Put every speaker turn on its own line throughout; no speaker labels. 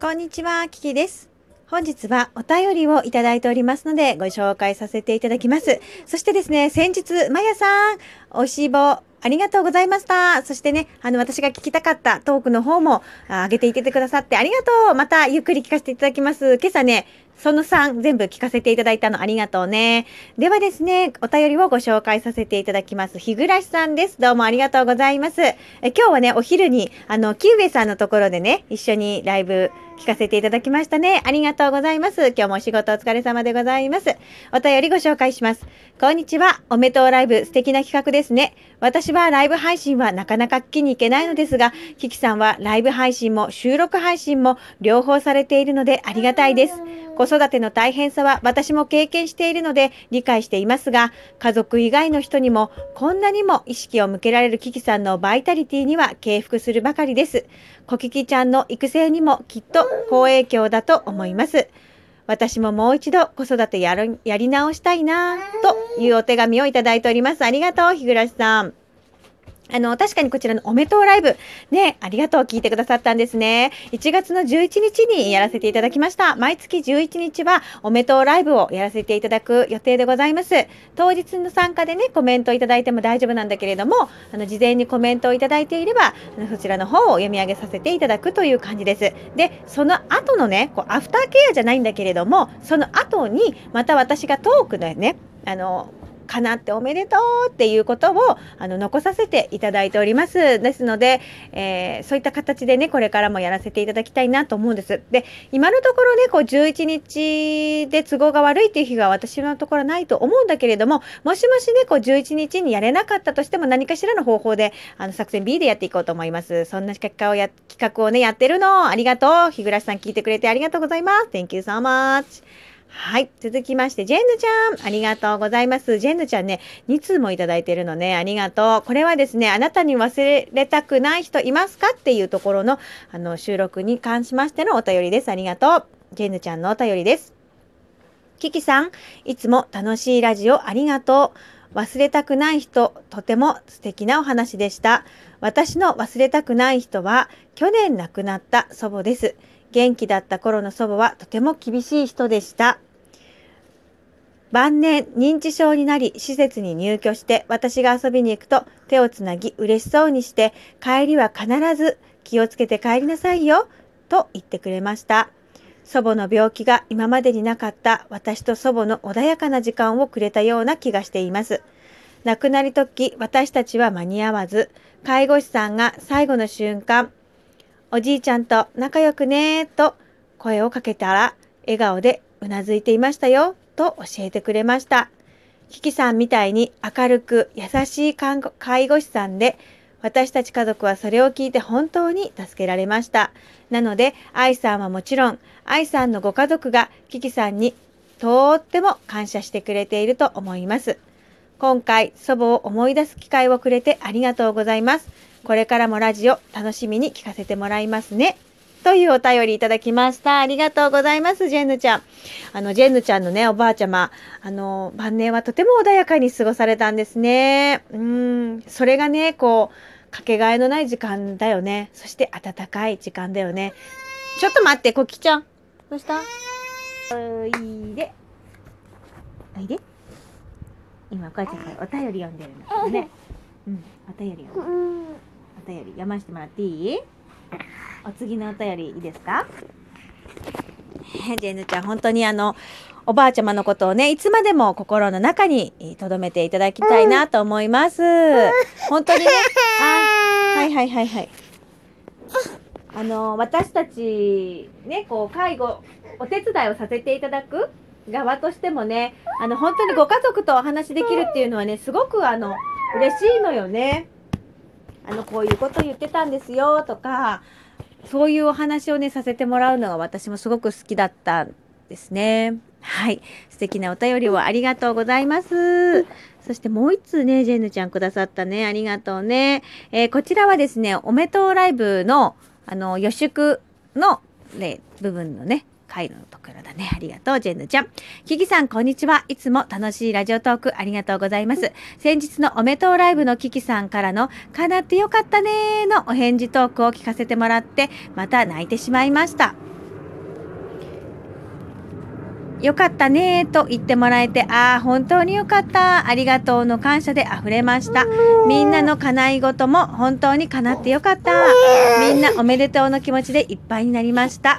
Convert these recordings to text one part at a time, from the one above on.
こんにちは、キキです。本日はお便りをいただいておりますのでご紹介させていただきます。そしてですね、先日、まやさん、おしぼ、ありがとうございました。そしてね、あの、私が聞きたかったトークの方もあ上げていててくださってありがとう。またゆっくり聞かせていただきます。今朝ね、その3全部聞かせていただいたのありがとうね。ではですね、お便りをご紹介させていただきます。日暮さんです。どうもありがとうございます。え今日はね、お昼に、あの、キウエさんのところでね、一緒にライブ聞かせていただきましたね。ありがとうございます。今日もお仕事お疲れ様でございます。お便りご紹介します。こんにちは。おめでとうライブ素敵な企画ですね。私はライブ配信はなかなか聞きに行けないのですが、キキさんはライブ配信も収録配信も両方されているのでありがたいです。子育ての大変さは私も経験しているので理解していますが、家族以外の人にもこんなにも意識を向けられるキキさんのバイタリティには敬服するばかりです。コキキちゃんの育成にもきっと好影響だと思います。私ももう一度子育てやるやり直したいなというお手紙をいただいております。ありがとう、日暮さん。あの、確かにこちらのおめとうライブ、ね、ありがとう、聞いてくださったんですね。1月の11日にやらせていただきました。毎月11日はおめとうライブをやらせていただく予定でございます。当日の参加でね、コメントいただいても大丈夫なんだけれども、あの、事前にコメントをいただいていれば、あのそちらの方を読み上げさせていただくという感じです。で、その後のね、こう、アフターケアじゃないんだけれども、その後に、また私がトークでね、あの、かなっておめでとうっていうことをあの残させていただいております。ですので、えーそういった形でね、これからもやらせていただきたいなと思うんです。で、今のところね、こう11日で都合が悪いっていう日が私のところないと思うんだけれども、もしもしね、こう11日にやれなかったとしても何かしらの方法で、あの作戦 B でやっていこうと思います。そんな企画をや、企画をね、やってるの。ありがとう。日暮さん聞いてくれてありがとうございます。Thank you so much. はい。続きまして、ジェンヌちゃん。ありがとうございます。ジェンヌちゃんね、2通もいただいているのね。ありがとう。これはですね、あなたに忘れたくない人いますかっていうところの、あの、収録に関しましてのお便りです。ありがとう。ジェンヌちゃんのお便りです。キキさん、いつも楽しいラジオありがとう。忘れたくない人、とても素敵なお話でした。私の忘れたくない人は、去年亡くなった祖母です。元気だった頃の祖母はとても厳しい人でした。晩年認知症になり施設に入居して私が遊びに行くと手をつなぎ嬉しそうにして帰りは必ず気をつけて帰りなさいよと言ってくれました。祖母の病気が今までになかった私と祖母の穏やかな時間をくれたような気がしています。亡くなり時私たちは間に合わず介護士さんが最後の瞬間おじいちゃんと仲良くねと声をかけたら笑顔でうなずいていましたよと教えてくれました。キキさんみたいに明るく優しい介護士さんで私たち家族はそれを聞いて本当に助けられました。なので愛さんはもちろん愛さんのご家族がキキさんにとっても感謝してくれていると思います。今回祖母を思い出す機会をくれてありがとうございます。これからもラジオ楽しみに聞かせてもらいますね。というお便りいただきました。ありがとうございます、ジェンヌちゃん。あの、ジェンヌちゃんのね、おばあちゃま、あの、晩年はとても穏やかに過ごされたんですね。うん、それがね、こう、かけがえのない時間だよね。そして温かい時間だよね。ちょっと待って、コキちゃん。どうした？おいで。おいで。今、こうやってお便り読んでるんだけどね。うん、お便り読んでる。お便り読ませてもらっていい？お次のお便りいいですか？ね ジェヌちゃん、本当にあの、おばあちゃまのことをね、いつまでも心の中に留めていただきたいなと思います。本当にね、あはいはいはいはい。あの、私たち、ね、こう、介護、お手伝いをさせていただく側としてもね、あの、本当にご家族とお話しできるっていうのはね、すごくあの、嬉しいのよね。あの、こういうこと言ってたんですよとか、そういうお話をね、させてもらうのが私もすごく好きだったんですね。はい。素敵なお便りをありがとうございます。そしてもう一通ね、ジェンヌちゃんくださったね。ありがとうね。えーこちらはですね、おめとうライブの、あの、予祝の、ね、部分のね、回のところだね。ありがとう、ジェンヌちゃん。キキさん、こんにちは。いつも楽しいラジオトークありがとうございます。先日のおめとうライブのキキさんからの、かなってよかったねーのお返事トークを聞かせてもらって、また泣いてしまいました。よかったねと言ってもらえて、ああ、本当によかった。ありがとうの感謝で溢れました。みんなの叶い事も本当に叶ってよかった。みんなおめでとうの気持ちでいっぱいになりました。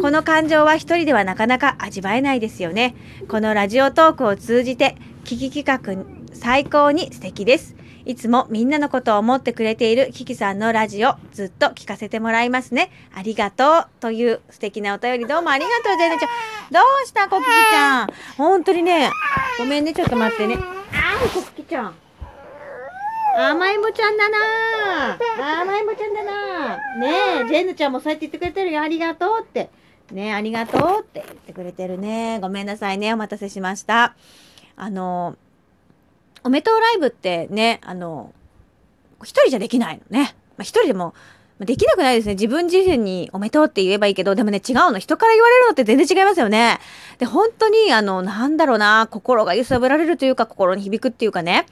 この感情は一人ではなかなか味わえないですよね。このラジオトークを通じて、危機企画最高に素敵です。いつもみんなのことを思ってくれているキキさんのラジオずっと聞かせてもらいますね。ありがとうという素敵なお便りどうもありがとう、ジェネちゃん。どうしたコキキちゃん？本当にね、ごめんね、ちょっと待ってね。あー、コキキちゃん。甘えんぼちゃんだな甘えんぼちゃんだなねえ、ジェヌちゃんもそうやって言ってくれてるよ。ありがとうって。ねありがとうって言ってくれてるね。ごめんなさいね。お待たせしました。あの、おめでとうライブってね、あの、一人じゃできないのね。まあ、一人でも、できなくないですね。自分自身におめでとうって言えばいいけど、でもね、違うの。人から言われるのって全然違いますよね。で、本当に、あの、なんだろうな、心が揺さぶられるというか、心に響くっていうかね。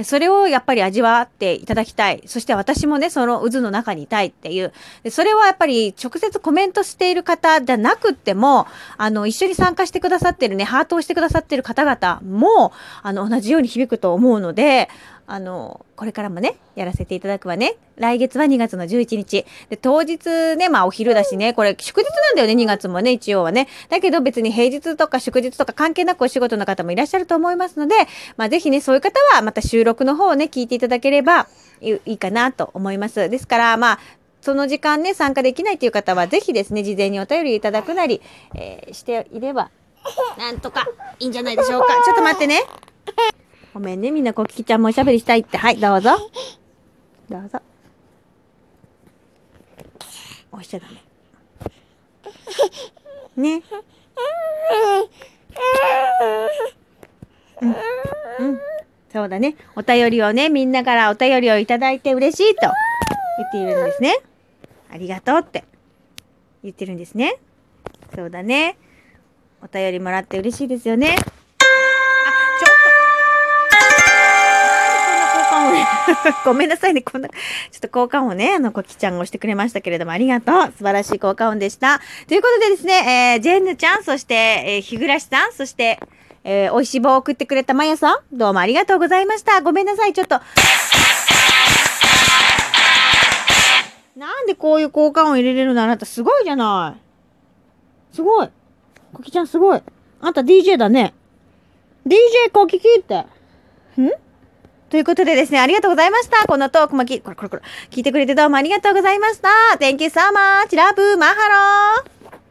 でそれをやっぱり味わっていただきたい。そして私もね、その渦の中にいたいっていう。でそれはやっぱり直接コメントしている方じゃなくっても、あの、一緒に参加してくださってるね、ハートをしてくださってる方々も、あの、同じように響くと思うので、あの、これからもね、やらせていただくわね。来月は2月の11日。で、当日ね、まあお昼だしね、これ祝日なんだよね、2月もね、一応はね。だけど別に平日とか祝日とか関係なくお仕事の方もいらっしゃると思いますので、まあぜひね、そういう方はまた収録の方をね、聞いていただければいいかなと思います。ですから、まあ、その時間ね、参加できないという方は、ぜひですね、事前にお便りいただくなり、えー、していれば、なんとかいいんじゃないでしょうか。ちょっと待ってね。ごめんね、みんなこききちゃんもおしゃべりしたいって。はい、どうぞ。どうぞ。押しちゃダメ。ね。うん。うん。そうだね。お便りをね、みんなからお便りをいただいて嬉しいと言っているんですね。ありがとうって言ってるんですね。そうだね。お便りもらって嬉しいですよね。ごめんなさいね。こんな、ちょっと効果音ね、あの、コキちゃんが押してくれましたけれども、ありがとう。素晴らしい効果音でした。ということでですね、えー、ジェンヌちゃん、そして、えー、日暮さん、そして、えー、美味しい棒を送ってくれたまやさん、どうもありがとうございました。ごめんなさい、ちょっと。なんでこういう効果音入れれるの？あなたすごいじゃない。すごい。コキちゃんすごい。あんた DJ だね。DJ コキキって。ん？ということでですね、ありがとうございました。このトークもき、これこれこれ、聞いてくれてどうもありがとうございました。Thank you so much. Love, マハロー。